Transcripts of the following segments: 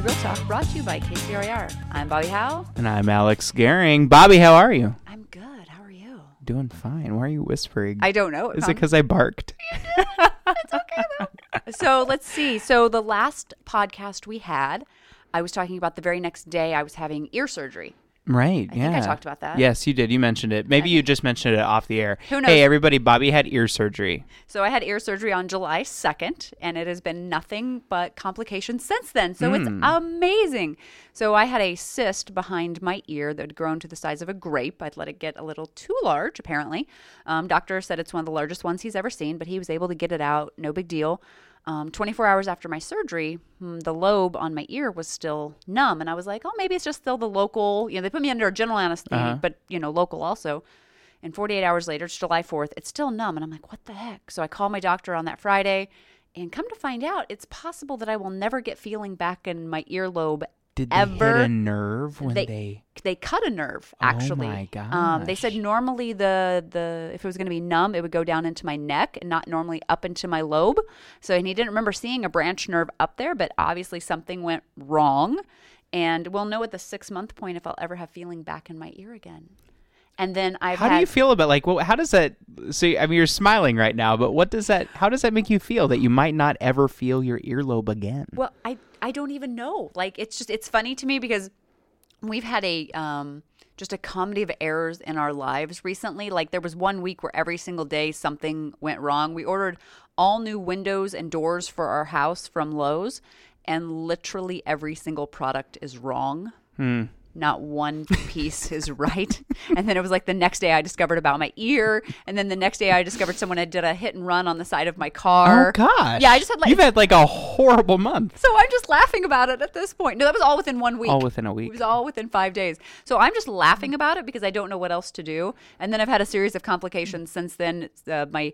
Real Talk brought to you by KCRAR. I'm Bobbi Howe. And I'm Alex Gehring. Bobbi, how are you? I'm good. How are you? Doing fine. Why are you whispering? I don't know. Is it um, because I barked? it's okay though. so let's see. So the last podcast we had, I was talking about the very next day I was having ear surgery. Right. I yeah. think I talked about that. Yes, you did. You mentioned it. Maybe you just mentioned it off the air. Who knows? Hey, everybody, Bobbi had ear surgery. So I had ear surgery on July 2nd, and it has been nothing but complications since then. So it's Hmm. amazing. So I had a cyst behind my ear that had grown to the size of a grape. I'd let it get a little too large, apparently. Um, doctor said it's one of the largest ones he's ever seen, but he was able to get it out. No big deal. Um, 24 hours after my surgery, hmm, the lobe on my ear was still numb. And I was like, oh, maybe it's just still the local, you know, they put me under a general anesthesia, Uh-huh. but, you know, local also. And 48 hours later, it's July 4th, it's still numb. And I'm like, what the heck? So I call my doctor on that Friday. And come to find out, it's possible that I will never get feeling back in my earlobe Did they ever. hit a nerve when They- they? they cut a nerve actually. Oh actually. my Um, they said normally the the if it was going to be numb, it would go down into my neck and not normally up into my lobe. So and he didn't remember seeing a branch nerve up there, but obviously something went wrong. And we'll know at the six month point if I'll ever have feeling back in my ear again. And then I've How had, do you feel about like? Well, how does that? See, I mean, you're smiling right now, but what does that? How does that make you feel that you might not ever feel your earlobe again? Well, I I don't even know. Like it's just it's funny to me because we've had a um just a comedy of errors in our lives recently. Like there was one week where every single day something went wrong. We ordered all new windows and doors for our house from Lowe's and literally every single product is wrong. Not one piece is right. And then it was like the next day I discovered about my ear. And then the next day I discovered someone had did a hit and run on the side of my car. oh gosh! Yeah, I just had like you've had like a horrible month. so I'm just laughing about it at this point. No, that was all within one week. All within a week. It was all within five days. So I'm just laughing about it because I don't know what else to do. And then I've had a series of complications since then. Uh, my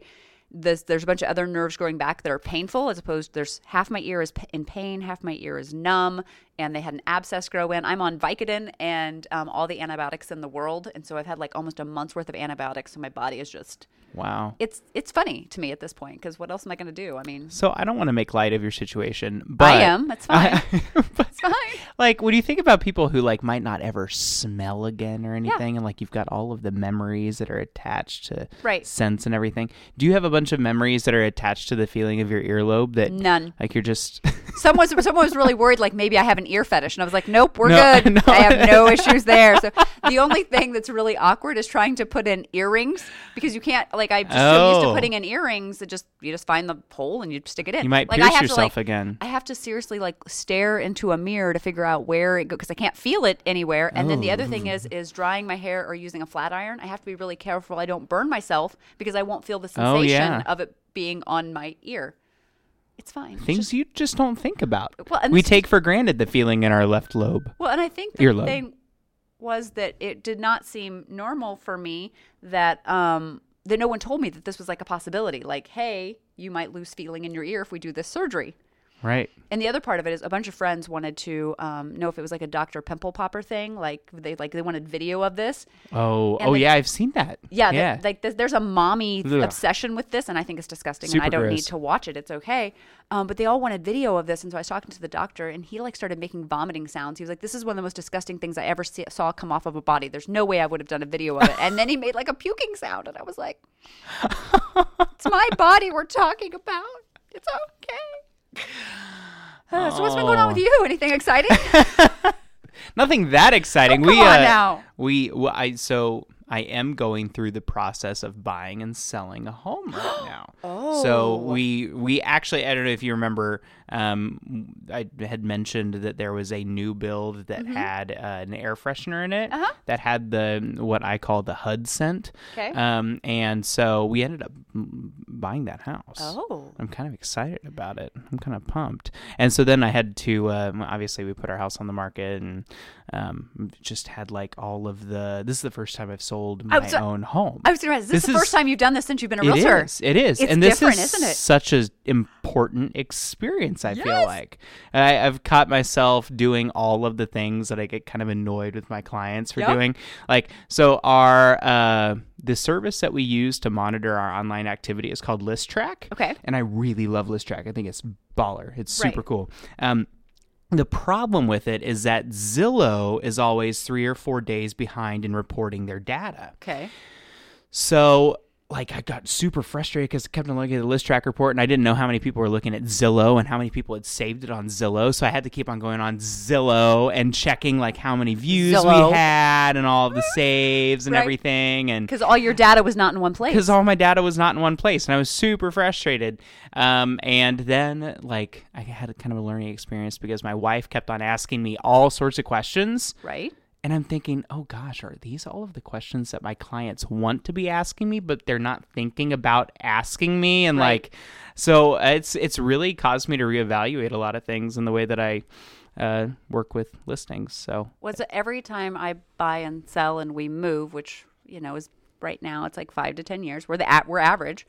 this, there's a bunch of other nerves growing back that are painful, as opposed there's half my ear is in pain, half my ear is numb, and they had an abscess grow in. I'm on Vicodin and um, all the antibiotics in the world, and so I've had like almost a month's worth of antibiotics, so my body is just Wow. it's it's funny to me at this point because what else am I going to do? I mean, So I don't want to make light of your situation, but I am. It's fine. but, it's fine. like when you think about people who like might not ever smell again or anything and like you've got all of the memories that are attached to Right. sense and everything do you have a bunch of memories that are attached to the feeling of your earlobe that None. like you're just Someone was, someone was really worried, like maybe I have an ear fetish, and I was like, nope, we're No, good. no. I have no issues there. So the only thing that's really awkward is trying to put in earrings because you can't. Like I'm just so used to Oh. putting in earrings that just you just find the hole and you stick it in. you might like, pierce I have yourself to, like, again I have to seriously like stare into a mirror to figure out where it goes because I can't feel it anywhere. And then the other thing is Oh. is drying my hair or using a flat iron. I have to be really careful I don't burn myself because I won't feel the Oh, sensation yeah. of it being on my ear. It's fine. Things just- you just don't think about Well, and we take for granted the feeling in our left lobe Well, and I think the Earlobe. thing was that it did not seem normal for me that um that no one told me that this was like a possibility. Like, hey, you might lose feeling in your ear if we do this surgery. Right And the other part of it is a bunch of friends wanted to um, know if it was like a Dr. Pimple Popper thing. Like they like they wanted video of this. oh And oh the- yeah i've seen that Yeah, yeah like th- there's a mommy Ugh. obsession with this, and I think it's disgusting. Super and I don't gross. need to watch it; it's okay. Um, but they all wanted video of this, and so I was talking to the doctor, and he like started making vomiting sounds. He was like, "This is one of the most disgusting things I ever see- saw come off of a body. There's no way I would have done a video of it." and then he made like a puking sound, and I was like, "It's my body we're talking about. It's okay." Uh, so what's been going on with Oh. you? Anything exciting? nothing that exciting Oh, we uh, now. we well, i so i am going through the process of buying and selling a home right now Oh. so we we actually i don't know if you remember um i had mentioned that there was a new build that had uh, an air freshener in it Mm-hmm. Uh-huh. that had the what i call the hud scent Okay. um and so we ended up buying that house Oh. I'm kind of excited about it. I'm kind of pumped. And so then I had to, um, obviously, we put our house on the market and um, just had like all of the. This is the first time I've sold my was- own home. I was going to ask, is this, This the first time you've done this since you've been a realtor? is. It is. It's and this different, is isn't it? such an important experience, I feel Yes. like. I, I've caught myself doing all of the things that I get kind of annoyed with my clients for Yep. doing. Like, so our, uh, the service that we use to monitor our online activity is called ListTrac. Okay. And I really love ListTrac. I think it's baller. It's super Right. cool. Um, The problem with it is that Zillow is always three or four days behind in reporting their data. Okay. So like I got super frustrated because I kept on looking at the ListTrac report and I didn't know how many people were looking at Zillow and how many people had saved it on Zillow. So I had to keep on going on Zillow and checking like how many views Zillow. we had and all the saves and Right. everything and Because all your data was not in one place. because all my data was not in one place and I was super frustrated. Um, and then like I had a kind of a learning experience because my wife kept on asking me all sorts of questions right? And I'm thinking, oh gosh, are these all of the questions that my clients want to be asking me, but they're not thinking about asking me? And Right. like, so it's it's really caused me to reevaluate a lot of things in the way that I uh, work with listings. So Was it every time I buy and sell and we move, which you know is right now it's like five to ten years. We're the at we're average.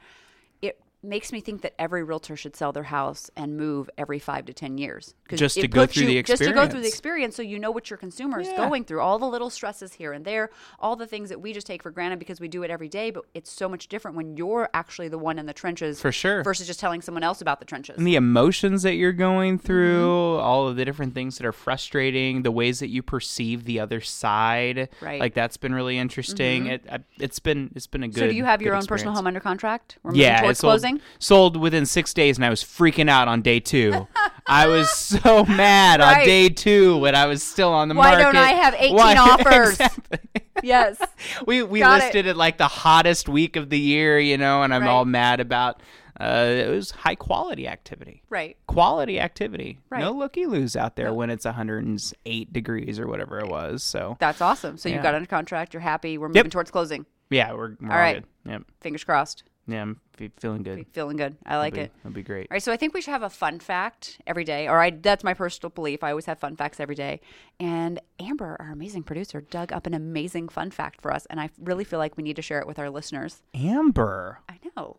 It makes me think that every realtor should sell their house and move every five to ten years. Just to go through you- the just to go through the experience. experience, so you know what your consumer is Yeah. going through, all the little stresses here and there, all the things that we just take for granted because we do it every day. But it's so much different when you're actually the one in the trenches, For sure. versus just telling someone else about the trenches. and the emotions that you're going through, Mm-hmm. all of the different things that are frustrating, the ways that you perceive the other side, Right. Mm-hmm. Like that's been really interesting. It I, it's been it's been a good. so do you have your own personal home under contract? We're moving Yeah, towards closing. Sold within six days, and I was freaking out on day two. I was so mad Right. on day two when I was still on the Why market. don't I have 18 Why- offers? Exactly. Yes. we we Got it. listed it. like the hottest week of the year, you know, and I'm Right. all mad about. Uh, it was high quality activity. Right. Quality activity. Right. No looky loos out there when it's 108 degrees or whatever it was. So That's awesome. So you Yeah. got under contract. You're happy. We're moving towards closing. yeah, we're, we're all, All right. good. Yep. Fingers crossed. Yeah, I'm fe- feeling good. Feeling good. I like It'll it. be, It'll be great. All right, so I think we should have a fun fact every day. Or I that's my personal belief. I always have fun facts every day. And Amber, our amazing producer, dug up an amazing fun fact for us, and I really feel like we need to share it with our listeners. Amber. I know.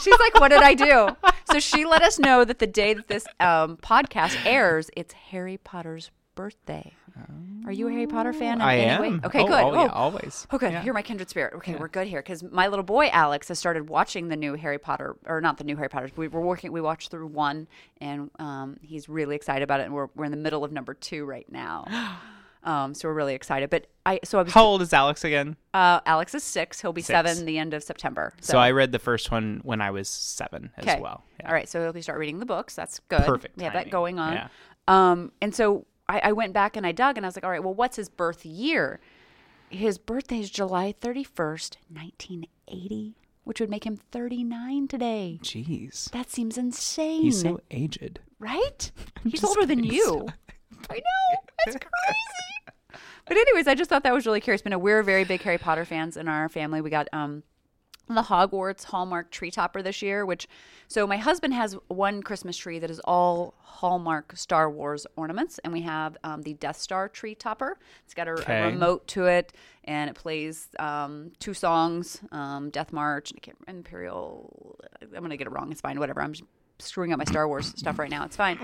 She's like, "What did I do?" So she let us know that the day that this um, podcast airs, it's Harry Potter's birthday. Are you a Harry Potter fan? I am. Way? Okay, Oh, good. Oh, yeah, Oh, always. Oh, good. Yeah. You're my kindred spirit. Okay, we're good here because my little boy Alex has started watching the new Harry Potter, or not the new Harry Potter. We were working. We watched through one, and um, he's really excited about it. And we're we're in the middle of number two right now. Um, so we're really excited. But I so I was How old is Alex again? uh, Alex is six. He'll be Six. seven the end of September. So, I read the first one when I was seven as Okay. well. Yeah. All right, so he'll be start reading the books. That's good. Perfect We have that going on. Yeah. Um, and so I, I went back and I dug and I was like, all right, well, what's his birth year? His birthday is July thirty first, nineteen eighty, which would make him thirty nine today. Jeez. That seems insane, He's so aged. right? He's older than you. I know. That's crazy. But anyways, I just thought that was really curious. But no, we're very big Harry Potter fans in our family. We got um the Hogwarts Hallmark tree topper this year, which so my husband has one Christmas tree that is all Hallmark Star Wars ornaments, and we have um, the Death Star tree topper. It's got a, a remote to it, and it plays um, two songs: um, Death March and I can't, Imperial. I'm gonna get it wrong. It's fine. Whatever. I'm just screwing up my Star Wars stuff right now. It's fine.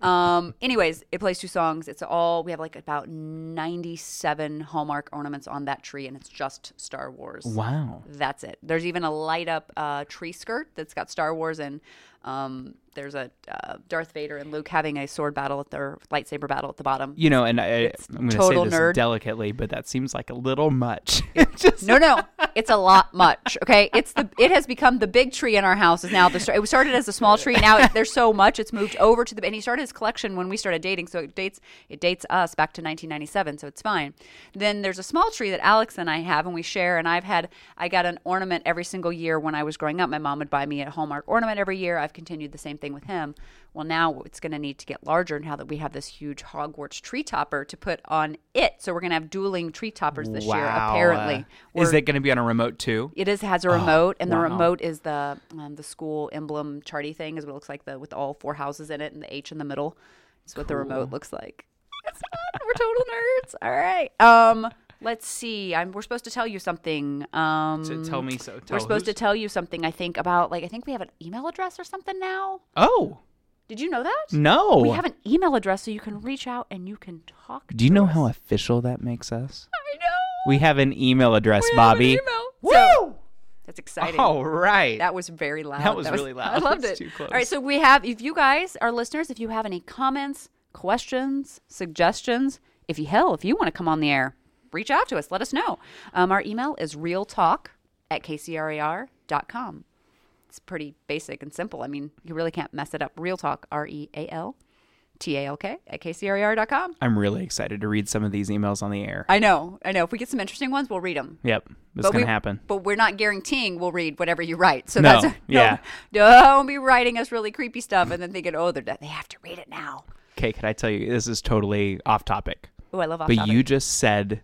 Um, anyways, it plays two songs. It's all we have like about 97 Hallmark ornaments on that tree, and it's just Star Wars. Wow. That's it. There's even a light up uh, tree skirt that's got Star Wars and um, there's a uh, Darth Vader and Luke having a sword battle at their lightsaber battle at the bottom. You know, and I, I'm going to say this nerd. delicately, but that seems like a little much. Just No, no, it's a lot much. Okay, it's the it has become the big tree in our house. Is now the it started as a small tree. Now it, there's so much it's moved over to the and he started his collection when we started dating. So it dates it dates us back to 1997. So it's fine. Then there's a small tree that Alex and I have and we share. And I've had I got an ornament every single year when I was growing up. My mom would buy me a Hallmark ornament every year. I've continued the same thing with him. Well, now it's going to need to get larger now that we have this huge Hogwarts tree topper to put on it. So we're going to have dueling tree toppers this year. Apparently, is it going to be on a remote too? it is has a remote, and the wow. remote is the um, the school emblem charty thing, is what it looks like the with all four houses in it and the H in the middle. It's what the remote looks like. It's fun. We're total nerds. All right. Um, let's see. I'm, we're supposed to tell you something. Um, So tell me so. Tell we're supposed to tell you something. I think about like I think we have an email address or something now. Oh Did you know that? no! We have an email address so you can reach out and you can talk. Do you know us. how official that makes us? I know. We have an email address, We Bobbi. email. So, that's exciting. All right. That was very loud. That was really loud. I loved it. too close. All right, so we have, if you guys, our listeners, if you have any comments, questions, suggestions. If you hell, if you want to come on the air, reach out to us. Let us know. Um, our email is realtalk at kcrar.com. It's pretty basic and simple. I mean, you really can't mess it up. Real Talk, R E A L T A L K, at kcrar.com. I'm really excited to read some of these emails on the air. I know, I know. If we get some interesting ones, we'll read them. Yep, it's But gonna happen. But we're not guaranteeing we'll read whatever you write. So No, that's yeah. Don't, don't be writing us really creepy stuff and then thinking, oh, they're, they have to read it now. Okay, can I tell you this is totally off topic, Oh, I love off but topic. you just said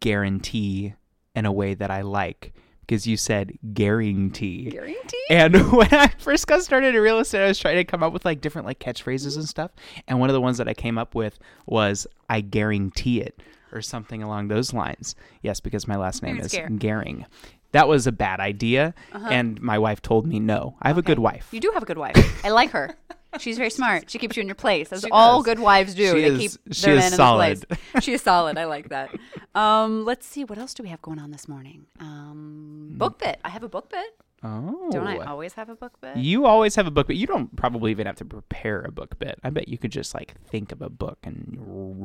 guarantee in a way that I like because you said guarantee. guarantee. And when I first got started in real estate, I was trying to come up with like different like catchphrases and stuff. And one of the ones that I came up with was "I guarantee it" or something along those lines. Yes, because my last name You're is. Gehring. That was a bad idea, uh-huh. and my wife told me no. I have a good wife. You do have a good wife. I like her. She's very smart. She keeps you in your place, as all does. good wives do. She they is- keep she their is men in solid. the place. She is solid. I like that. Um, let's see. What else do we have going on this morning? Um, book bit. I have a book bit. Oh, Don't I oh. always have a book bit? You always have a book, but you don't probably even have to prepare a book bit. I bet you could just like think of a book and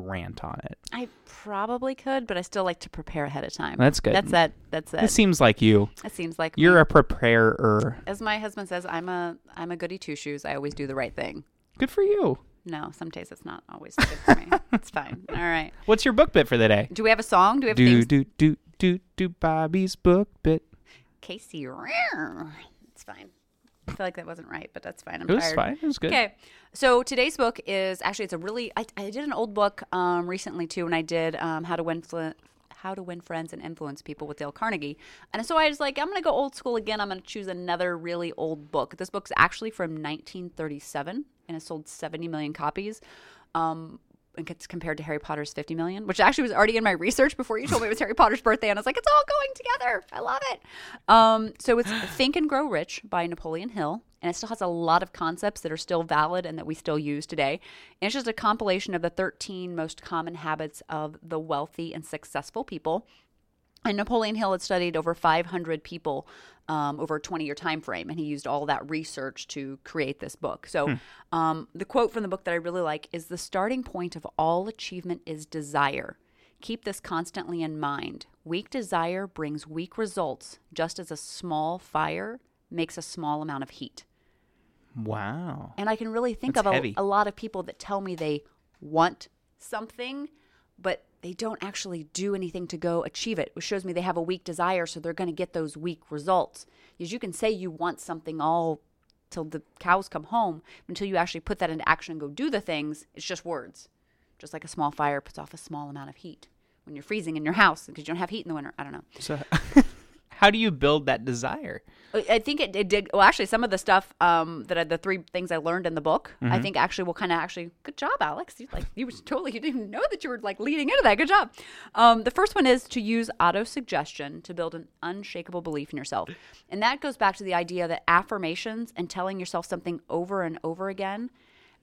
rant on it. I probably could, but I still like to prepare ahead of time. That's good. That's that. That's that. It seems like you. It seems like You're me. a preparer. as my husband says, I'm a I'm a goody two shoes. I always do the right thing. Good for you. No, some days it's not always good for me. it's fine. All right. What's your book bit for the day? Do we have a song? Do we have Do things? do do do do Bobbi's book bit. Casey. It's fine. I feel like that wasn't right, but that's fine. I'm It was tired. fine. It was good. Okay. So today's book is actually it's a really I, I did an old book um, recently too, and I did um, how to win fl- how to win friends and influence people with Dale Carnegie. And so I was like, I'm gonna go old school again. I'm gonna choose another really old book. This book's actually from 1937, and it sold 70 million copies. Um, it's compared to Harry Potter's 50 million, which actually was already in my research before you told me it was Harry Potter's birthday. And I was like, it's all going together. I love it. Um, so it's Think and Grow Rich by Napoleon Hill. And it still has a lot of concepts that are still valid and that we still use today. And it's just a compilation of the 13 most common habits of the wealthy and successful people. And Napoleon Hill had studied over 500 people um, over a 20 year time frame, and he used all that research to create this book. So, um, the quote from the book that I really like is The starting point of all achievement is desire. Keep this constantly in mind. Weak desire brings weak results, just as a small fire makes a small amount of heat. Wow. And I can really think That's of a, a lot of people that tell me they want something, but they don't actually do anything to go achieve it, which shows me they have a weak desire, so they're going to get those weak results. Because you can say you want something all till the cows come home, until you actually put that into action and go do the things, it's just words. Just like a small fire puts off a small amount of heat when you're freezing in your house because you don't have heat in the winter. I don't know. So, how do you build that desire? I think it, it did. Well, actually, some of the stuff um, that I, the three things I learned in the book, I think actually will kind of actually. Good job, Alex. You like you totally you didn't know that you were like leading into that. Good job. Um, the first one is to use auto suggestion to build an unshakable belief in yourself, and that goes back to the idea that affirmations and telling yourself something over and over again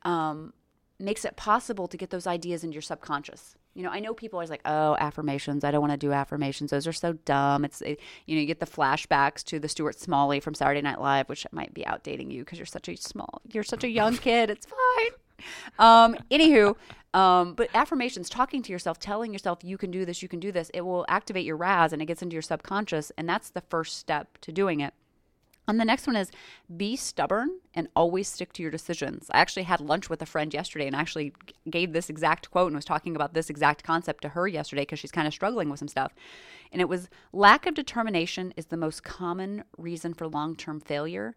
um, makes it possible to get those ideas into your subconscious. You know, I know people are like, "Oh, affirmations. I don't want to do affirmations. Those are so dumb." It's it, you know, you get the flashbacks to the Stuart Smalley from Saturday Night Live, which might be outdating you because you're such a small, you're such a young kid. It's fine. Um, anywho, um, but affirmations, talking to yourself, telling yourself you can do this, you can do this, it will activate your RAS and it gets into your subconscious, and that's the first step to doing it. And the next one is be stubborn and always stick to your decisions. I actually had lunch with a friend yesterday and actually gave this exact quote and was talking about this exact concept to her yesterday because she's kind of struggling with some stuff. And it was lack of determination is the most common reason for long term failure.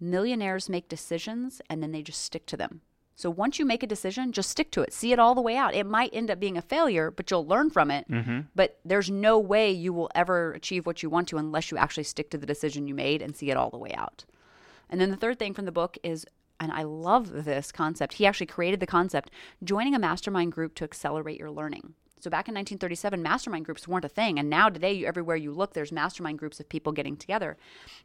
Millionaires make decisions and then they just stick to them. So once you make a decision, just stick to it. See it all the way out. It might end up being a failure, but you'll learn from it. Mm-hmm. But there's no way you will ever achieve what you want to unless you actually stick to the decision you made and see it all the way out. And then the third thing from the book is, and I love this concept, he actually created the concept joining a mastermind group to accelerate your learning. So back in 1937, mastermind groups weren't a thing. And now today, you, everywhere you look, there's mastermind groups of people getting together.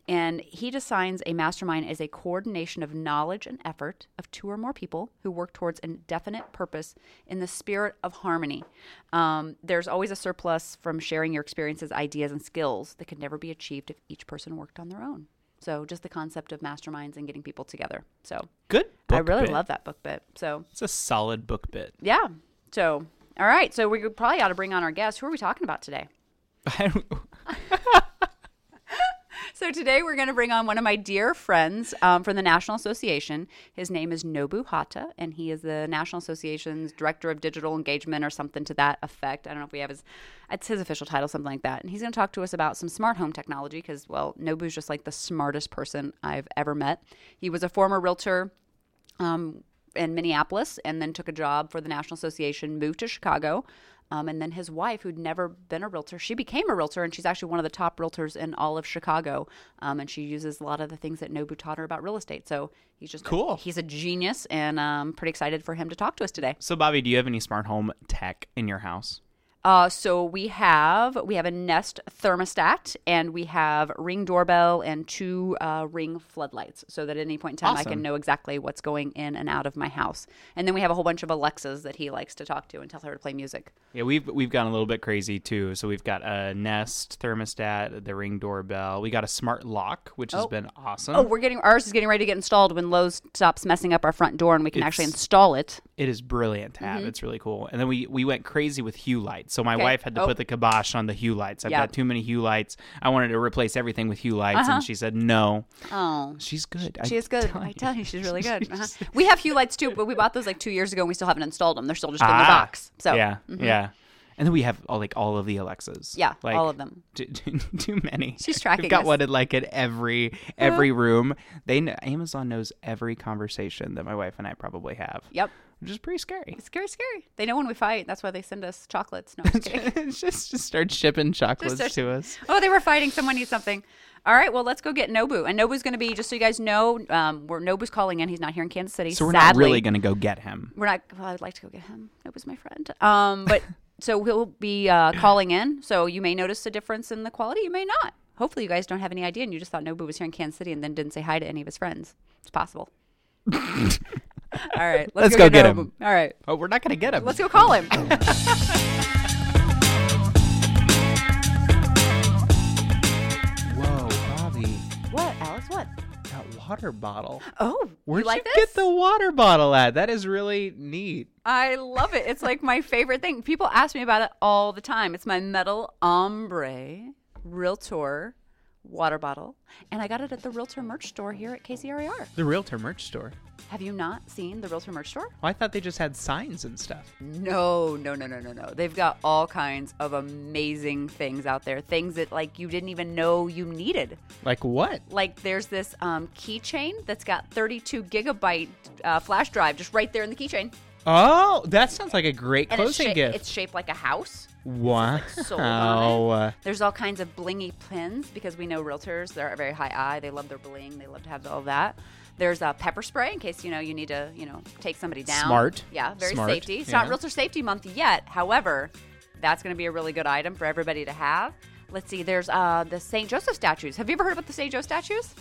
And he defines a mastermind as a coordination of knowledge and effort of two or more people who work towards a definite purpose in the spirit of harmony. Um, there's always a surplus from sharing your experiences, ideas, and skills that could never be achieved if each person worked on their own. So just the concept of masterminds and getting people together. So Good. I really bit. love that book bit. So It's a solid book bit. yeah. So all right. So we probably ought to bring on our guest. Who are we talking about today? So today we're going to bring on one of my dear friends um, from the National Association. His name is Nobu Hata, and he is the National Association's Director of Digital Engagement or something to that effect. I don't know if we have his, it's his official title, something like that. And he's going to talk to us about some smart home technology because, well, Nobu's just like the smartest person I've ever met. He was a former realtor um, in Minneapolis and then took a job for the National Association, moved to Chicago. Um, and then his wife, who'd never been a realtor, she became a realtor, and she's actually one of the top realtors in all of Chicago. Um, and she uses a lot of the things that Nobu taught her about real estate. So he's just Cool. he's a genius, and I'm pretty excited for him to talk to us today. so, Bobbi, do you have any smart home tech in your house? Uh, so we have we have a Nest thermostat, and we have Ring doorbell and two uh, Ring floodlights, so that at any point in time I can know exactly what's going in and out of my house. And then we have a whole bunch of Alexas that he likes to talk to and tell her to play music. Yeah, we've we've gone a little bit crazy too. So we've got a Nest thermostat, the Ring doorbell. We got a smart lock, which has Oh. been awesome. Oh, we're getting ours is getting ready to get installed when Lowe's stops messing up our front door, and we can actually install it. It is brilliant to have. It's really cool. And then we we went crazy with Hue lights. So my Mm-hmm. Okay. wife had to Oh. put the kibosh on the Hue lights. I've Yeah. got too many Hue lights. I wanted to replace everything with Hue lights, Uh-huh. and she said no. Oh. She's good. She I is good. tell I tell you, she's really good. Uh-huh. We have Hue lights too, but we bought those like two years ago, and we still haven't installed them. They're still just in the Ah, box. So yeah, yeah. And then we have all, like all of the Alexas. Yeah, like, all of them. Too, too, too many. She's tracking We've got us. one in like in every every room. They kn- Amazon knows every conversation that my wife and I probably have. Yep. Which is pretty scary. It's scary, scary. They know when we fight. That's why they send us chocolates. No, just just start shipping chocolates start- to us. oh, they were fighting. Someone needs something. All right, well, let's go get Nobu. And Nobu's going to be, just so you guys know, um, we're, Nobu's calling in. He's not here in Kansas City. So we're sadly. not really going to go get him. We're not. Well, I'd like to go get him. Nobu's my friend. Um, but so he'll be uh, calling in. So you may notice a difference in the quality. You may not. Hopefully, you guys don't have any idea, and you just thought Nobu was here in Kansas City, and then didn't say hi to any of his friends. It's possible. All right, Let's go, go get Nobu. him. All right, Oh, we're not going to get him. let's go call him. Whoa, Bobbi, what, Alex? What? that water bottle. Oh, Where'd you like you this? get the water bottle at? That is really neat. I love it. It's like my favorite thing. People ask me about it all the time. It's my metal ombre realtor water bottle, and I got it at the realtor merch store here at KCRAR. The Realtor merch store. Have you not seen the realtor merch store? Well, I thought they just had signs and stuff. No, no, no, no, no, no. They've got all kinds of amazing things out there. Things that like you didn't even know you needed. Like what? Like there's this um, keychain that's got 32 gigabyte uh, flash drive just right there in the keychain, Oh, that sounds like a great and it's, closing sha- gift. it's shaped like a house. Wow. sold on Uh, There's all kinds of blingy pins because we know realtors, they're very high eye. They love their bling. They love to have all that. There's a pepper spray in case you know you need to you know take somebody down. Smart. Yeah, very Smart. safety. It's Yeah. not realtor safety month yet. However, that's going to be a really good item for everybody to have. Let's see. There's uh, the St. Joseph statues. Have you ever heard about the St. Joe statues?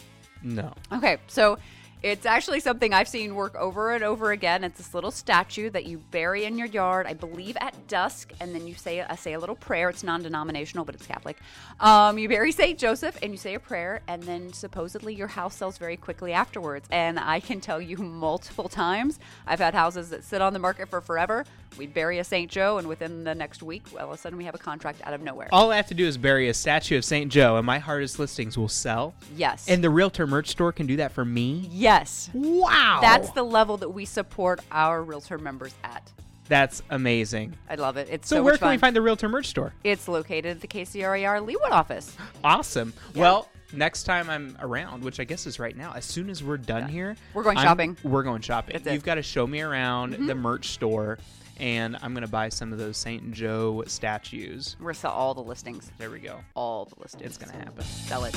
no. Okay, so it's actually something I've seen work over and over again. It's this little statue that you bury in your yard, I believe at dusk, and then you say uh, say a little prayer. It's non-denominational, but it's Catholic. Um, you bury Saint Joseph and you say a prayer, and then supposedly your house sells very quickly afterwards. And I can tell you multiple times, I've had houses that sit on the market for forever. We bury a Saint Joe, and within the next week, all of a sudden we have a contract out of nowhere. All I have to do is bury a statue of St. Joe, and my hardest listings will sell. Yes. And the Realtor merch store can do that for me. yes. Wow. That's the level that we support our realtor members at. That's amazing. I love it. It's So, so, where can we find the Realtor merch store? It's located at the KCRAR Leawood office. Awesome. Well, next time I'm around, which I guess is right now, as soon as we're done here, We're going I'm- shopping. We're going shopping. Mm-hmm. You've got to show me around the merch store, and I'm going to buy some of those St. Joe statues. We're sell all the listings. There we go. All the listings. It's going to happen. Sell it.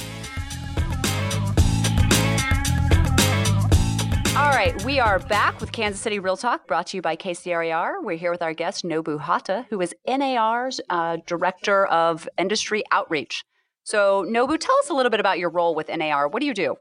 All right, we are back with Kansas City Real Talk, brought to you by KCRAR. We're here with our guest Nobu Hata, who is NAR's uh, Director of Industry Outreach. So, Nobu, tell us a little bit about your role with NAR. What do you do?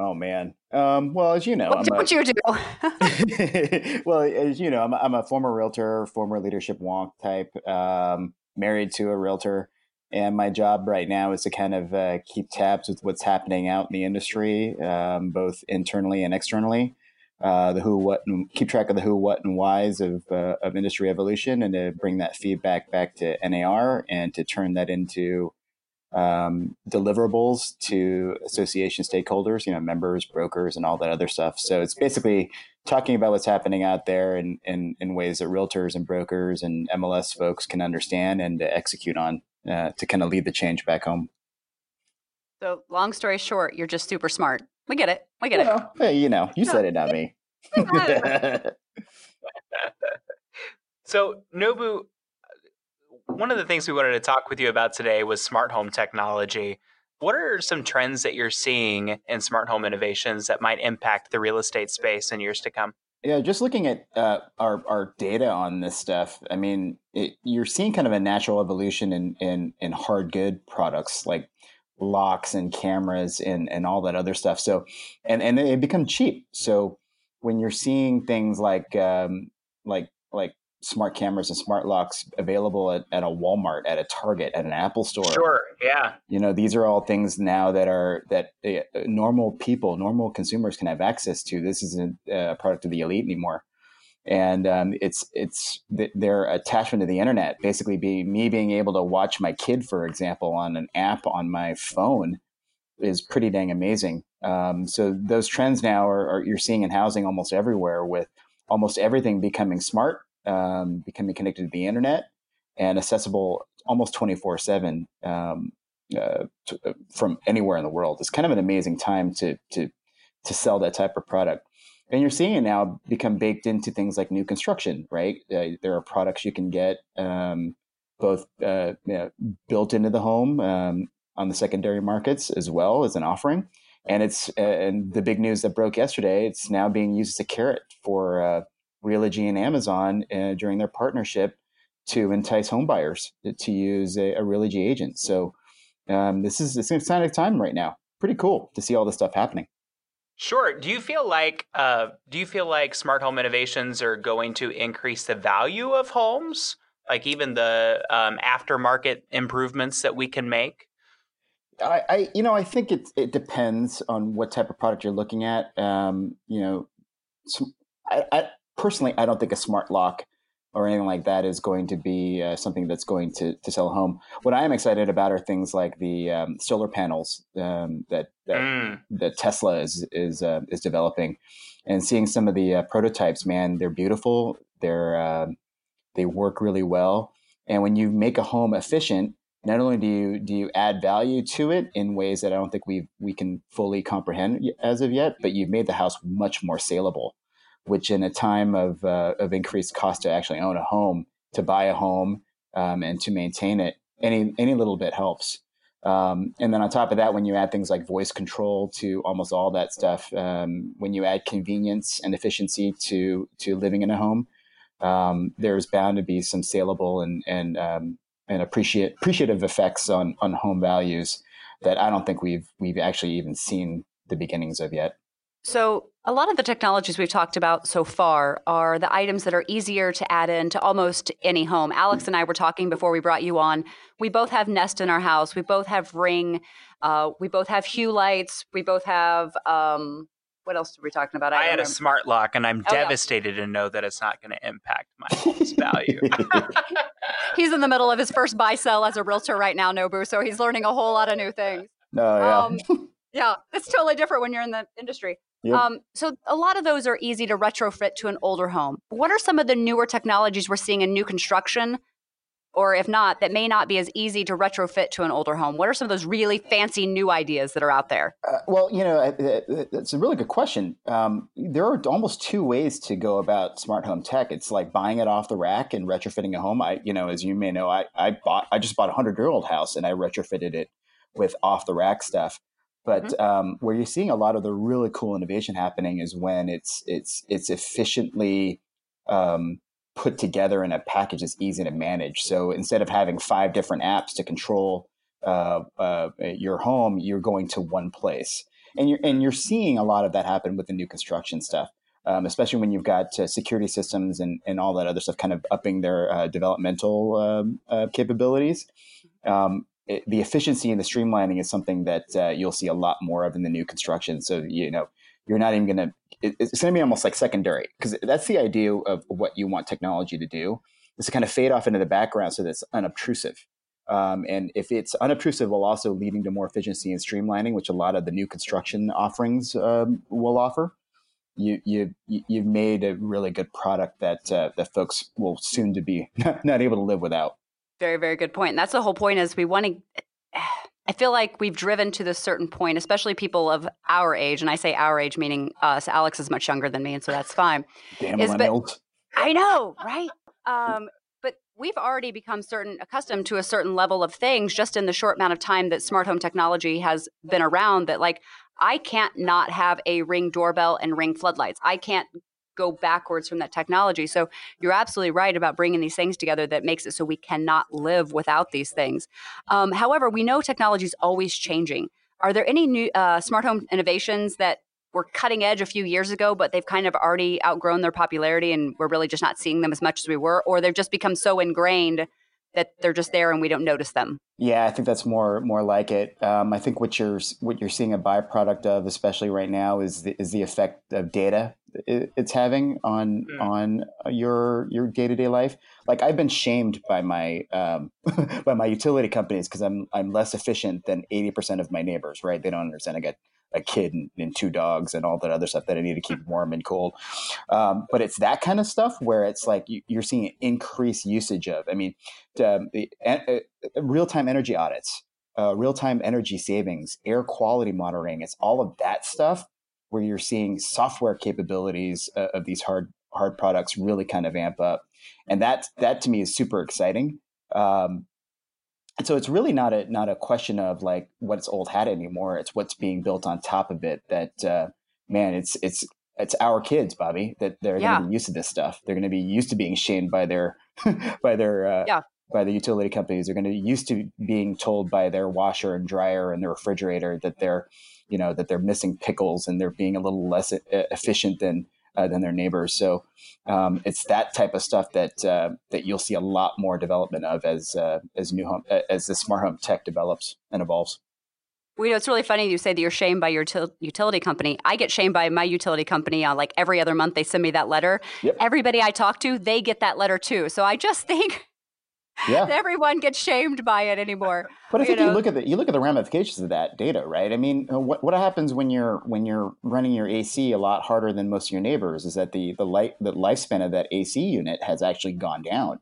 Oh man. Um, well, as you know, What I'm don't you do? well, as you know, I'm a, I'm a former realtor, former leadership wonk type, um, married to a realtor. and my job right now is to kind of uh, keep tabs with what's happening out in the industry, um, both internally and externally. Uh, the who, what, and keep track of the who, what, and whys of uh, of industry evolution, and to bring that feedback back to NAR and to turn that into um, deliverables to association stakeholders, you know, members, brokers, and all that other stuff. So it's basically talking about what's happening out there in, in, in ways that realtors and brokers and MLS folks can understand and to execute on uh, to kind of lead the change back home. So, long story short, you're just super smart. We get it. We get well, it. Hey, you know, you said it, not me. so, Nobu, one of the things we wanted to talk with you about today was smart home technology. What are some trends that you're seeing in smart home innovations that might impact the real estate space in years to come? Yeah, just looking at uh, our our data on this stuff, I mean, it, you're seeing kind of a natural evolution in in in hard good products like locks and cameras and and all that other stuff. So, and and they become cheap. So when you're seeing things like um, like like smart cameras and smart locks available at, at a Walmart, at a Target, at an Apple store. Sure. Yeah. You know, these are all things now that are that uh, normal people, normal consumers can have access to. This isn't a product of the elite anymore. And um, it's it's th- their attachment to the internet, basically, be me being able to watch my kid, for example, on an app on my phone, is pretty dang amazing. Um, so those trends now are, are you're seeing in housing almost everywhere, with almost everything becoming smart um, becoming connected to the internet and accessible almost 24 7 um, uh, uh, from anywhere in the world. It's kind of an amazing time to, to, to sell that type of product. And you're seeing it now become baked into things like new construction, right? Uh, there are products you can get um, both uh, you know, built into the home um, on the secondary markets as well as an offering. And it's and the big news that broke yesterday. It's now being used as a carrot for uh, Realogy and Amazon uh, during their partnership to entice homebuyers to use a, a Realogy agent. So um, this is it's an exciting time right now. Pretty cool to see all this stuff happening. Sure. Do you feel like uh, do you feel like smart home innovations are going to increase the value of homes, like even the um, aftermarket improvements that we can make? I, I, you know, I think it it depends on what type of product you're looking at. Um, you know, I, I, personally, I don't think a smart lock or anything like that is going to be uh, something that's going to, to sell a home. What I am excited about are things like the um, solar panels um, that that, mm. that, Tesla is is uh, is developing, and seeing some of the uh, prototypes. Man, they're beautiful. They're um, they work really well. And when you make a home efficient, not only do you do you add value to it in ways that I don't think we we can fully comprehend as of yet, but you've made the house much more saleable which in a time of, uh, of increased cost to actually own a home, to buy a home um, and to maintain it, any, any little bit helps. Um, and then on top of that, when you add things like voice control to almost all that stuff, um, when you add convenience and efficiency to to living in a home, um, there's bound to be some saleable and and um, and appreciate appreciative effects on on home values that I don't think we've we've actually even seen the beginnings of yet. So, a lot of the technologies we've talked about so far are the items that are easier to add in to almost any home. Alex and I were talking before we brought you on. We both have Nest in our house. We both have Ring. Uh, we both have Hue lights. We both have. Um, what else were we talking about? I, I had remember. a smart lock, and I'm oh, devastated yeah. to know that it's not going to impact my home's value. he's in the middle of his first buy sell as a realtor right now, Nobu. So he's learning a whole lot of new things. Oh yeah. Um, yeah, it's totally different when you're in the industry. Yep. Um, so a lot of those are easy to retrofit to an older home. What are some of the newer technologies we're seeing in new construction, or if not, that may not be as easy to retrofit to an older home? What are some of those really fancy new ideas that are out there? Uh, well, you know, it's a really good question. Um, there are almost two ways to go about smart home tech. It's like buying it off the rack and retrofitting a home. I, you know, as you may know, I, I bought, I just bought a hundred year old house and I retrofitted it with off the rack stuff. But mm-hmm. um, where you're seeing a lot of the really cool innovation happening is when it's it's it's efficiently um, put together in a package that's easy to manage. So instead of having five different apps to control uh, uh, your home, you're going to one place, and you're and you're seeing a lot of that happen with the new construction stuff. Um, especially when you've got uh, security systems and, and all that other stuff kind of upping their uh, developmental um, uh, capabilities. Um, the efficiency and the streamlining is something that uh, you'll see a lot more of in the new construction. So you know, you're not even going to. It, it's going to be almost like secondary because that's the idea of what you want technology to do is to kind of fade off into the background so that it's unobtrusive. Um, and if it's unobtrusive, while also leading to more efficiency and streamlining, which a lot of the new construction offerings um, will offer, you you you've made a really good product that uh, that folks will soon to be not able to live without. Very very good point. And that's the whole point. Is we want to. I feel like we've driven to this certain point, especially people of our age, and I say our age meaning us. Alex is much younger than me, and so that's fine. Damn millennials. I know, right? Um, but we've already become certain accustomed to a certain level of things just in the short amount of time that smart home technology has been around that like I can't not have a ring doorbell and ring floodlights. I can't go backwards from that technology. So you're absolutely right about bringing these things together that makes it so we cannot live without these things. Um, however, we know technology is always changing. Are there any new uh, smart home innovations that were cutting edge a few years ago, but they've kind of already outgrown their popularity and we're really just not seeing them as much as we were, or they've just become so ingrained that they're just there and we don't notice them. Yeah, I think that's more more like it. Um, I think what you're what you're seeing a byproduct of, especially right now, is the, is the effect of data it's having on mm. on your your day to day life. Like I've been shamed by my um, by my utility companies because I'm I'm less efficient than eighty percent of my neighbors. Right? They don't understand. I got a kid and, and, two dogs and all that other stuff that I need to keep warm and cold. Um, but it's that kind of stuff where it's like you, are seeing increased usage of. I mean, um, uh, real time energy audits, uh, real time energy savings, air quality monitoring. It's all of that stuff where you're seeing software capabilities uh, of these hard hard products really kind of amp up, and that that to me is super exciting. Um, and so it's really not a not a question of like what's old hat anymore. It's what's being built on top of it. That uh, man, it's it's it's our kids, Bobbi, that they're yeah. going to be used to this stuff. They're going to be used to being shamed by their by their uh, yeah. by the utility companies. They're going to be used to being told by their washer and dryer and their refrigerator that they're you know that they're missing pickles and they're being a little less efficient than uh, than their neighbors. So um, it's that type of stuff that uh, that you'll see a lot more development of as uh, as new home as the smart home tech develops and evolves. Well, you know, it's really funny you say that you're shamed by your til- utility company. I get shamed by my utility company on like every other month. They send me that letter. Yep. Everybody I talk to, they get that letter too. So I just think yeah. everyone gets shamed by it anymore. But I think you, know? you, look at the you look at the ramifications of that data, right? I mean, uh, what what happens when you're when you're running your AC a lot harder than most of your neighbors is that the the light the lifespan of that AC unit has actually gone down,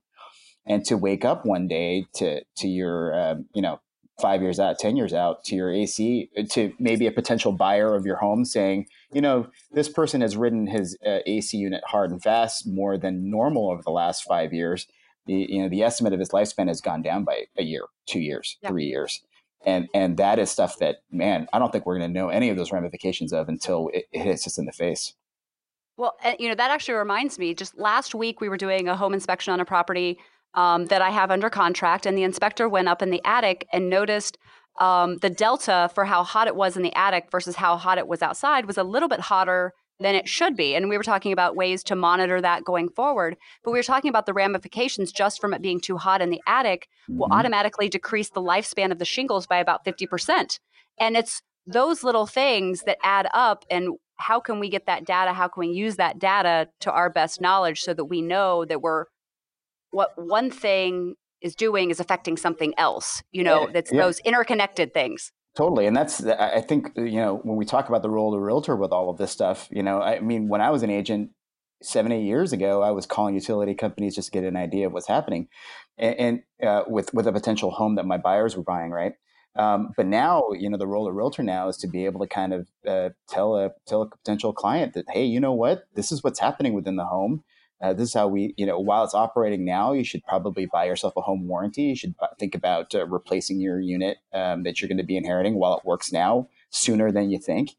and to wake up one day to to your um, you know five years out, ten years out to your AC uh, to maybe a potential buyer of your home saying, you know, this person has ridden his uh, AC unit hard and fast more than normal over the last five years the you know the estimate of his lifespan has gone down by a year, two years, yeah. three years, and and that is stuff that man, I don't think we're going to know any of those ramifications of until it, it hits us in the face. Well, you know that actually reminds me. Just last week, we were doing a home inspection on a property um, that I have under contract, and the inspector went up in the attic and noticed um, the delta for how hot it was in the attic versus how hot it was outside was a little bit hotter than it should be. And we were talking about ways to monitor that going forward. But we were talking about the ramifications just from it being too hot in the attic mm-hmm. will automatically decrease the lifespan of the shingles by about 50%. And it's those little things that add up. And how can we get that data? How can we use that data to our best knowledge so that we know that we're what one thing is doing is affecting something else, you know, yeah, that's yeah. those interconnected things. Totally. And that's, I think, you know, when we talk about the role of the realtor with all of this stuff, you know, I mean, when I was an agent seven, eight years ago, I was calling utility companies just to get an idea of what's happening and, and uh, with, with a potential home that my buyers were buying, right? Um, but now, you know, the role of realtor now is to be able to kind of uh, tell a tell a potential client that, hey, you know what, this is what's happening within the home. Uh, this is how we, you know, while it's operating now, you should probably buy yourself a home warranty. You should think about uh, replacing your unit um, that you're going to be inheriting while it works now sooner than you think.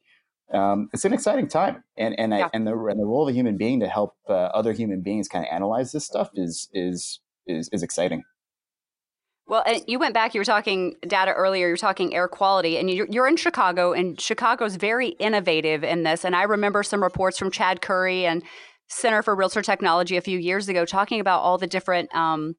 Um, it's an exciting time, and and yeah. I, and the and the role of a human being to help uh, other human beings kind of analyze this stuff is is is is exciting. Well, and you went back. You were talking data earlier. You were talking air quality, and you're, you're in Chicago, and Chicago's very innovative in this. And I remember some reports from Chad Curry and Center for Realtor Technology a few years ago talking about all the different um,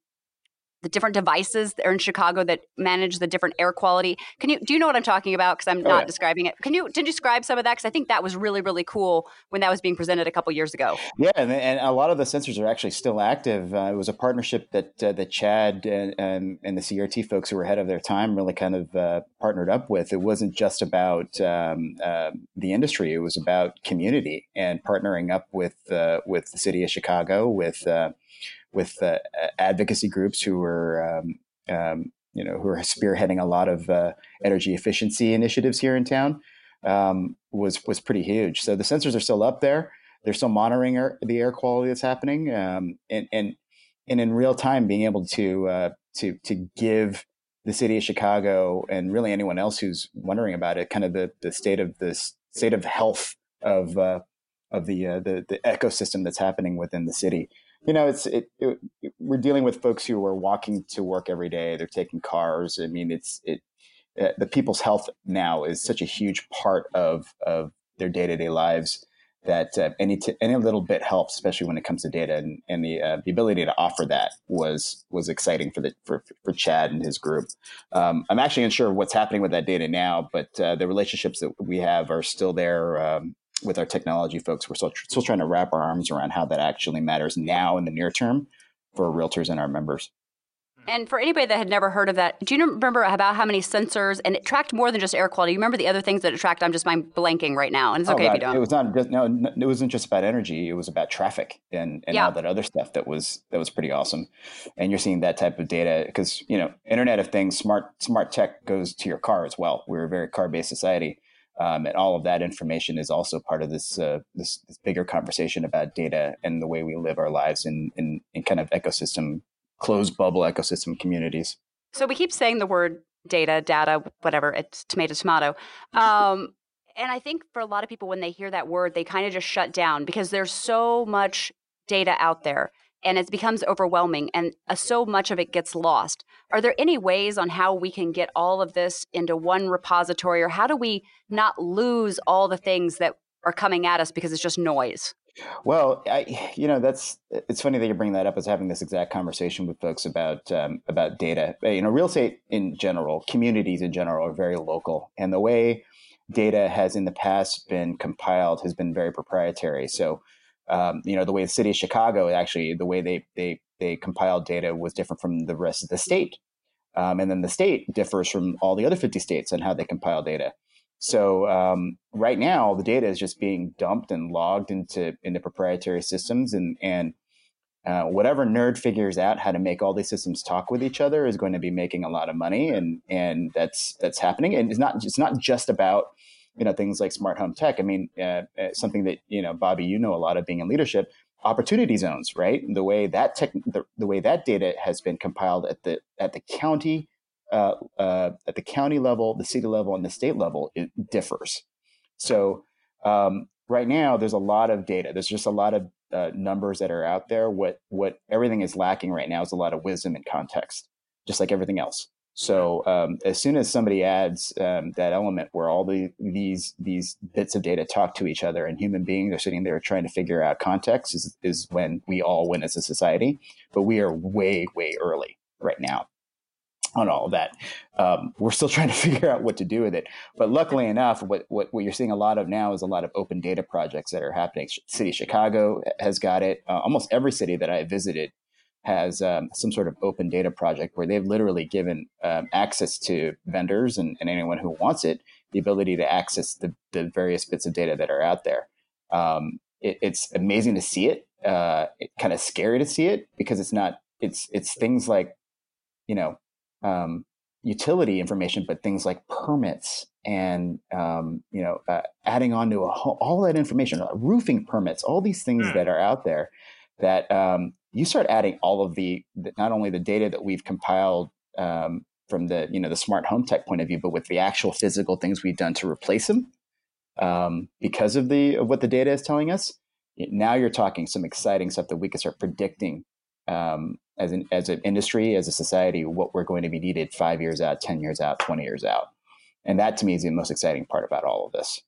the different devices that are in Chicago that manage the different air quality. Can you do you know what I'm talking about? Because I'm oh, not yeah. describing it. Can you did you describe some of that? Because I think that was really really cool when that was being presented a couple years ago. Yeah, and, and a lot of the sensors are actually still active. Uh, it was a partnership that uh, that Chad and, and, and the CRT folks who were ahead of their time really kind of uh, partnered up with. It wasn't just about um, um the industry; it was about community and partnering up with uh, with the city of Chicago with uh, with uh, advocacy groups who were um, um, you know who are spearheading a lot of uh, energy efficiency initiatives here in town um, was was pretty huge. So the sensors are still up there. They're still monitoring air, the air quality that's happening, um, and and and in real time being able to uh, to to give the city of Chicago and really anyone else who's wondering about it, kind of the the state of this state of health of uh, of the, uh, the the ecosystem that's happening within the city you know, it's it, it, we're dealing with folks who are walking to work every day. They're taking cars. I mean, it's it uh, the people's health now is such a huge part of of their day to day lives that uh, any t- any little bit helps, especially when it comes to data and, and the uh, the ability to offer that was was exciting for the for, for Chad and his group. Um, I'm actually unsure what's happening with that data now, but uh, the relationships that we have are still there. Um, with our technology folks, we're still, still trying to wrap our arms around how that actually matters now in the near term for realtors and our members. Mm-hmm. And for anybody that had never heard of that, do you remember about how many sensors and it tracked more than just air quality? You remember the other things that it tracked? I'm just mind blanking right now, and it's oh, okay oh, if you don't. It was not just, no, it wasn't just about energy. It was about traffic and, and yeah. all that other stuff that was that was pretty awesome. And you're seeing that type of data because you know Internet of Things, smart smart tech goes to your car as well. We're a very car based society. Um, and all of that information is also part of this, uh, this, this bigger conversation about data and the way we live our lives in in, in kind of ecosystem closed bubble ecosystem communities. So we keep saying the word data, data, whatever. It's tomato, tomato. Um, and I think for a lot of people, when they hear that word, they kind of just shut down because there's so much data out there and it becomes overwhelming and uh, so much of it gets lost. Are there any ways on how we can get all of this into one repository or how do we not lose all the things that are coming at us because it's just noise? Well, I, you know, that's it's funny that you bring that up. As having this exact conversation with folks about um, about data. Uh, you know, real estate in general, communities in general, are very local, and the way data has in the past been compiled has been very proprietary. So, um, you know, the way the city of Chicago actually the way they they they compiled data was different from the rest of the state, um, and then the state differs from all the other fifty states on how they compile data. So um, right now, the data is just being dumped and logged into into proprietary systems, and and uh, whatever nerd figures out how to make all these systems talk with each other is going to be making a lot of money, and and that's that's happening. And it's not it's not just about you know things like smart home tech. I mean, uh, uh, something that you know, Bobbi, you know a lot of being in leadership. Opportunity zones, right? The way that tech, the, the way that data has been compiled at the at the county, uh, uh, at the county level, the city level, and the state level, it differs. So um, right now, there's a lot of data. There's just a lot of uh, numbers that are out there. What what everything is lacking right now is a lot of wisdom and context, just like everything else. So um, as soon as somebody adds um, that element where all the these these bits of data talk to each other and human beings are sitting there trying to figure out context is, is when we all win as a society. But we are way way early right now on all of that. Um, we're still trying to figure out what to do with it. But luckily enough, what, what, what, you're seeing a lot of now is a lot of open data projects that are happening. City Chicago has got it. Uh, almost every city that I visited has um, some sort of open data project where they've literally given um, access to vendors and, and, anyone who wants it the ability to access the, the various bits of data that are out there. Um, it, it's amazing to see it. Uh, it's kind of scary to see it because it's not. It's it's things like, you know, um, utility information, but things like permits and um, you know, uh, adding on to a, all that information, roofing permits, all these things mm. that are out there that um, you start adding all of the, not only the data that we've compiled um, from the you know the smart home tech point of view, but with the actual physical things we've done to replace them um, because of the of what the data is telling us. Now you're talking some exciting stuff that we can start predicting um, as an as an industry, as a society, what we're going to be needed five years out, ten years out, twenty years out, and that to me is the most exciting part about all of this.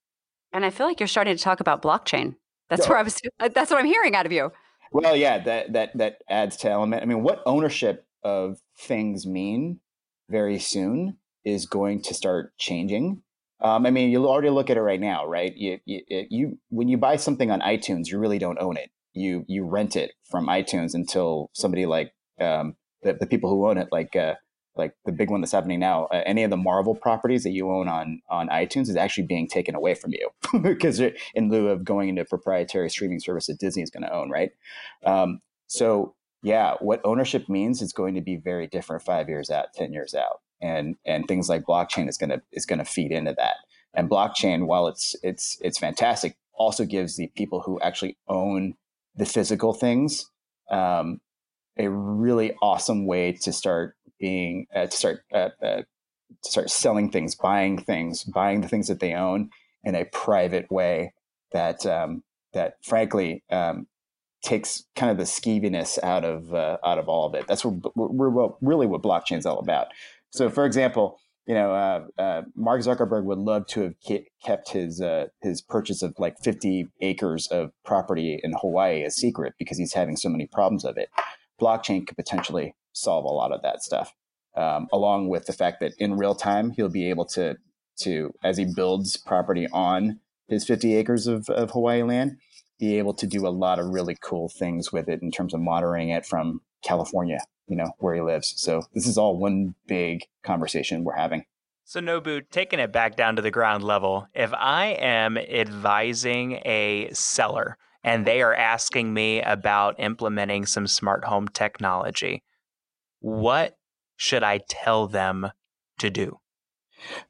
And I feel like you're starting to talk about blockchain. That's where I was. That's what I'm hearing out of you. Well, yeah, that that that adds to element. I mean, what ownership of things mean very soon is going to start changing. Um, I mean, you already look at it right now, right? You, you, you, when you buy something on iTunes, you really don't own it. You you rent it from iTunes until somebody like um, the, the people who own it, like uh, like the big one that's happening now, uh, any of the Marvel properties that you own on on iTunes is actually being taken away from you because in lieu of going into a proprietary streaming service that Disney is going to own, right? Um, so yeah, what ownership means is going to be very different five years out, ten years out, and and things like blockchain is going to is to feed into that. And blockchain, while it's it's it's fantastic, also gives the people who actually own the physical things um, a really awesome way to start being uh, to start uh, uh, to start selling things, buying things, buying the things that they own in a private way that um, that frankly um, takes kind of the skeeviness out of uh, out of all of it. That's what we're really what blockchain is all about. So, for example, you know, uh, uh, Mark Zuckerberg would love to have kept his his purchase of like 50 acres of property in Hawaii a secret because he's having so many problems of it. Blockchain could potentially solve a lot of that stuff, um, along with the fact that in real time he'll be able to to as he builds property on his 50 acres of, of Hawaii land, be able to do a lot of really cool things with it in terms of monitoring it from California, you know, where he lives. So this is all one big conversation we're having. So Nobu, taking it back down to the ground level, if I am advising a seller and they are asking me about implementing some smart home technology, what should I tell them to do?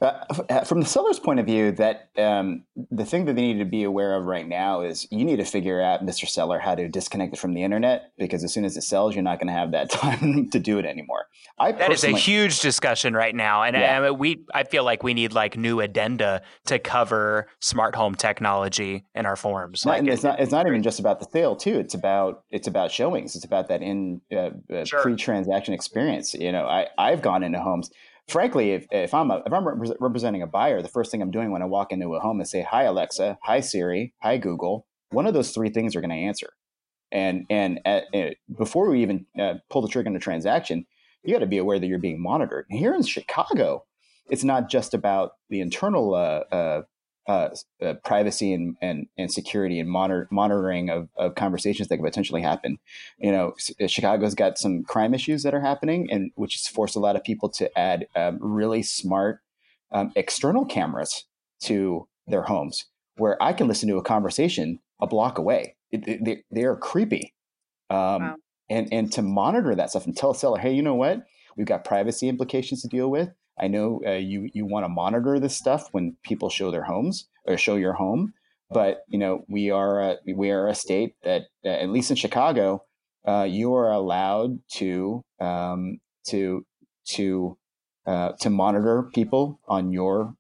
Uh, from the seller's point of view, that um, the thing that they need to be aware of right now is you need to figure out, Mr. Seller, how to disconnect it from the internet because as soon as it sells, you're not going to have that time to do it anymore. I that is a huge discussion right now, and, yeah. and we I feel like we need like new addenda to cover smart home technology in our forums. like it's not it's not even just about the sale too. It's about it's about showings. It's about that in uh, uh, sure. pre-transaction experience. You know, I I've gone into homes frankly, if, if I'm a, if I'm representing a buyer, the first thing I'm doing when I walk into a home is say, "Hi Alexa, hi Siri, hi Google." One of those three things are going to answer. And and at, uh, before we even uh, pull the trigger on a transaction, you got to be aware that you're being monitored. And here in Chicago, it's not just about the internal uh, uh, uh, uh, privacy and, and, and security and monitor, monitoring of, of conversations that could potentially happen. You know, uh, Chicago's got some crime issues that are happening, and which has forced a lot of people to add um, really smart um, external cameras to their homes, where I can listen to a conversation a block away. It, it, they, they are creepy, um, wow. and and to monitor that stuff and tell a seller, hey, you know what? We've got privacy implications to deal with I know uh, you you want to monitor this stuff when people show their homes or show your home, but you know we are a, we are a state that uh, at least in Chicago, uh, you are allowed to um, to to uh, to monitor people on your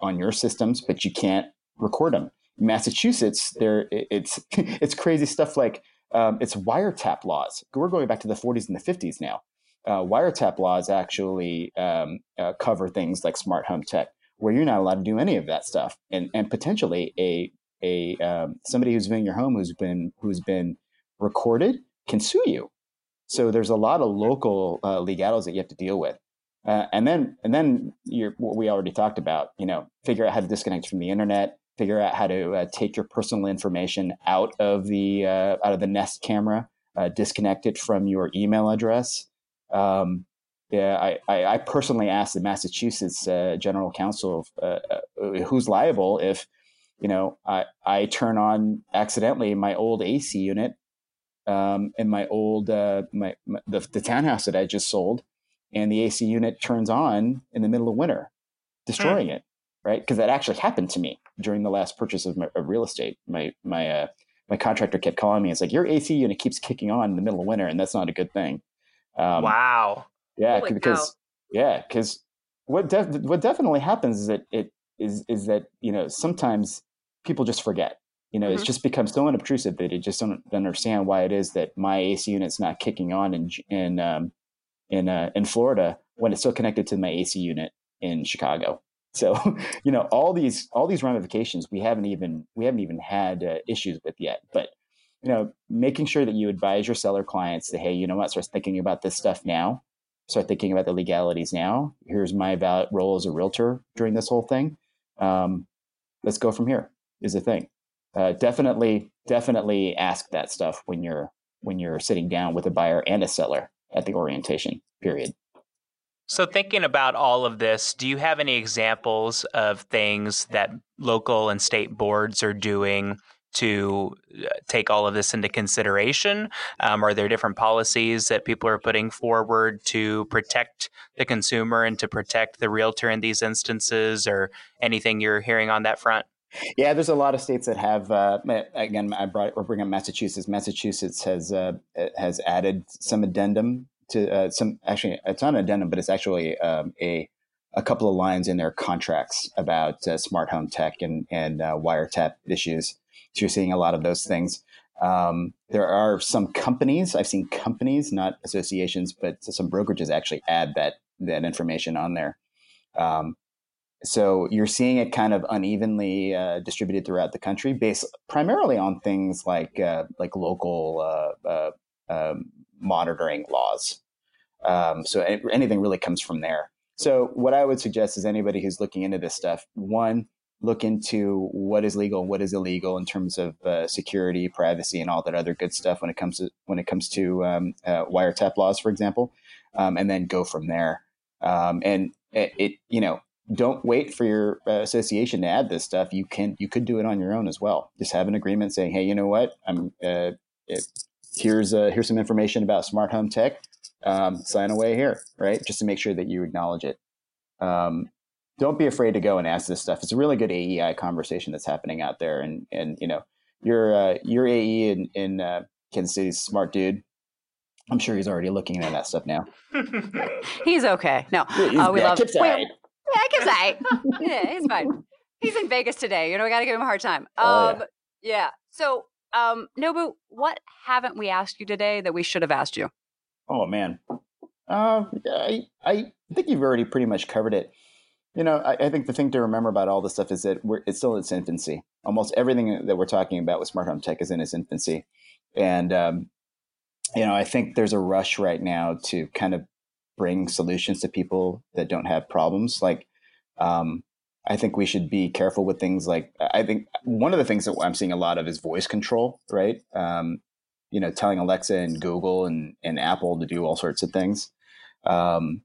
on your systems, but you can't record them. In Massachusetts, there it's it's crazy stuff like um, it's wiretap laws. We're going back to the 40s and the 50s now uh, wiretap laws actually um, uh, cover things like smart home tech, where you're not allowed to do any of that stuff, and and potentially a a um, somebody who's in your home who's been who's been recorded can sue you. So there's a lot of local uh, legalities that you have to deal with, uh, and then and then you're, what we already talked about. You know, figure out how to disconnect from the internet. Figure out how to uh, take your personal information out of the uh, out of the Nest camera. disconnect it from your email address. Um, yeah, I, I, I, personally asked the Massachusetts uh, General Counsel uh, uh, who's liable if, you know, I, I turn on accidentally my old AC unit um, in my old uh, my, my the, the townhouse that I just sold, and the AC unit turns on in the middle of winter, destroying mm. it. Right, because that actually happened to me during the last purchase of, my, of real estate. My my uh, my contractor kept calling me. It's like your AC unit keeps kicking on in the middle of winter, and that's not a good thing. Um, wow. Yeah, Holy because cow. yeah, because what def- what definitely happens is that it is is that you know sometimes people just forget. You know, mm-hmm. it's just become so unobtrusive that they just don't understand why it is that my AC unit's not kicking on in in um, in uh, in Florida when it's still connected to my AC unit in Chicago. So, you know, all these all these ramifications we haven't even we haven't even had uh, issues with yet. But you know, making sure that you advise your seller clients that, hey, you know what, start thinking about this stuff now start thinking about the legalities now. Here's my role as a realtor during this whole thing. Um, let's go from here. Is the thing. Uh, definitely, definitely ask that stuff when you're when you're sitting down with a buyer and a seller at the orientation period. So, thinking about all of this, do you have any examples of things that local and state boards are doing to uh, take all of this into consideration? Um, are there different policies that people are putting forward to protect the consumer and to protect the realtor in these instances, or anything you're hearing on that front? Yeah, there's a lot of states that have. Uh, again, I brought we're up Massachusetts. Massachusetts has uh, has added some addendum to uh, some. Actually, it's not an addendum, but it's actually um, a a couple of lines in their contracts about uh, smart home tech and and uh, wiretap issues. So you're seeing a lot of those things. Um, there are some companies I've seen companies, not associations, but some brokerages actually add that that information on there. Um, so you're seeing it kind of unevenly uh, distributed throughout the country, based primarily on things like uh, like local uh, uh um, monitoring laws. Um, so anything really comes from there. So what I would suggest is anybody who's looking into this stuff, one, look into what is legal and what is illegal in terms of uh, security, privacy, and all that other good stuff when it comes to when it comes to um, uh, wiretap laws, for example, um, and then go from there. Um, and it, it, you know, don't wait for your uh, association to add this stuff. You can you could do it on your own as well. Just have an agreement saying, hey, you know what, I'm uh, it, here's uh, here's some information about smart home tech. Um, sign away here, right? Just to make sure that you acknowledge it. Um, don't be afraid to go and ask this stuff. It's a really good AEI conversation that's happening out there, and and you know your uh, your AE in in uh, Kansas City's smart dude. I'm sure he's already looking at that stuff now. he's okay. No, uh, we yeah, love. Wait, yeah, Kip's right. yeah, he's fine. He's in Vegas today. You know, we got to give him a hard time. Um, oh, yeah. Um, yeah. So, um, Nobu, what haven't we asked you today that we should have asked you? Oh man, uh, I I think you've already pretty much covered it. You know, I, I, think the thing to remember about all this stuff is that it's still in its infancy. Almost everything that we're talking about with smart home tech is in its infancy, and um, you know, I think there's a rush right now to kind of bring solutions to people that don't have problems. Like, um, I think we should be careful with things like I think one of the things that I'm seeing a lot of is voice control, right? Um, you know, telling Alexa and Google and, and Apple to do all sorts of things. Um,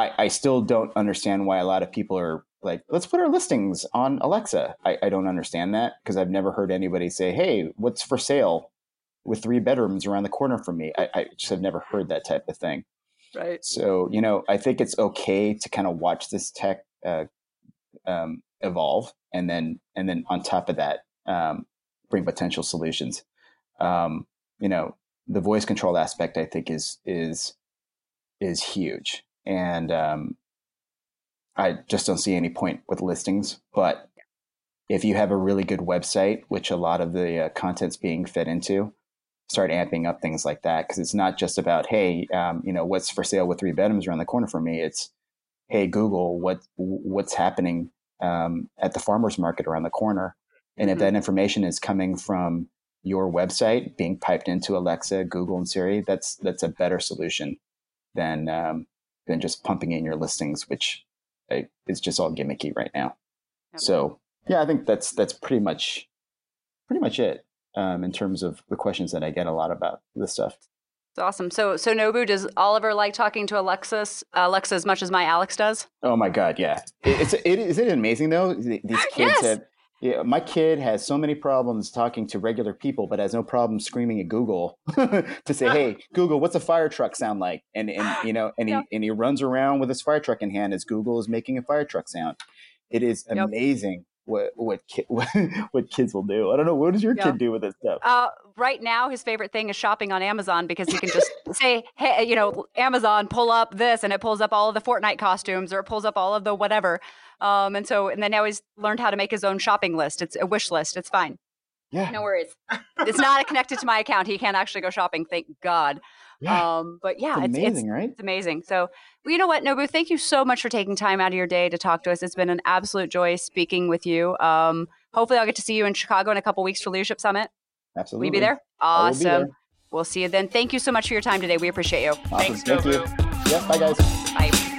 I, I still don't understand why a lot of people are like, let's put our listings on Alexa. I, I don't understand that because I've never heard anybody say, hey, what's for sale with three bedrooms around the corner from me? I, I just have never heard that type of thing. Right. So, you know, I think it's okay to kind of watch this tech uh, um, evolve, and then and then on top of that, um, bring potential solutions. Um, you know, the voice control aspect, I think, is is is huge, and um, I just don't see any point with listings. But if you have a really good website, which a lot of the uh, content's being fed into, start amping up things like that because it's not just about hey um, you know what's for sale with three bedrooms around the corner for me it's hey google what what's happening um, at the farmers market around the corner and mm-hmm. if that information is coming from your website being piped into alexa google and siri that's that's a better solution than um, than just pumping in your listings which uh, is just all gimmicky right now okay. so yeah i think that's that's pretty much pretty much it um, in terms of the questions that I get a lot about this stuff. It's awesome. So, so Nobu, does Oliver like talking to Alexa, Alexa as much as my Alex does? Oh my God, yeah. It's it, isn't it amazing though? These kids yes. have. Yeah, my kid has so many problems talking to regular people, but has no problem screaming at Google to say, "Hey, Google, what's a fire truck sound like?" And and you know, and he and he runs around with his fire truck in hand as Google is making a fire truck sound. It is amazing what what ki- what kids will do. I don't know. What does your yeah. kid do with this stuff? Uh, right now, his favorite thing is shopping on Amazon because he can just say, "Hey, you know, Amazon, pull up this," and it pulls up all of the Fortnite costumes, or it pulls up all of the whatever. Um, and so, and then now he's learned how to make his own shopping list. It's a wish list. It's fine. Yeah. No worries. it's not connected to my account. He can't actually go shopping. Thank God. Yeah. Um, but yeah, it's amazing, it's, right? It's amazing. So, well, you know what, Nobu, thank you so much for taking time out of your day to talk to us. It's been an absolute joy speaking with you. Um, hopefully, I'll get to see you in Chicago in a couple weeks for Leadership Summit. Absolutely. we'll you be there? Awesome. Be there. We'll see you then. Thank you so much for your time today. We appreciate you. Awesome. Thanks, thank Nobu. you. Yeah, bye guys. Bye.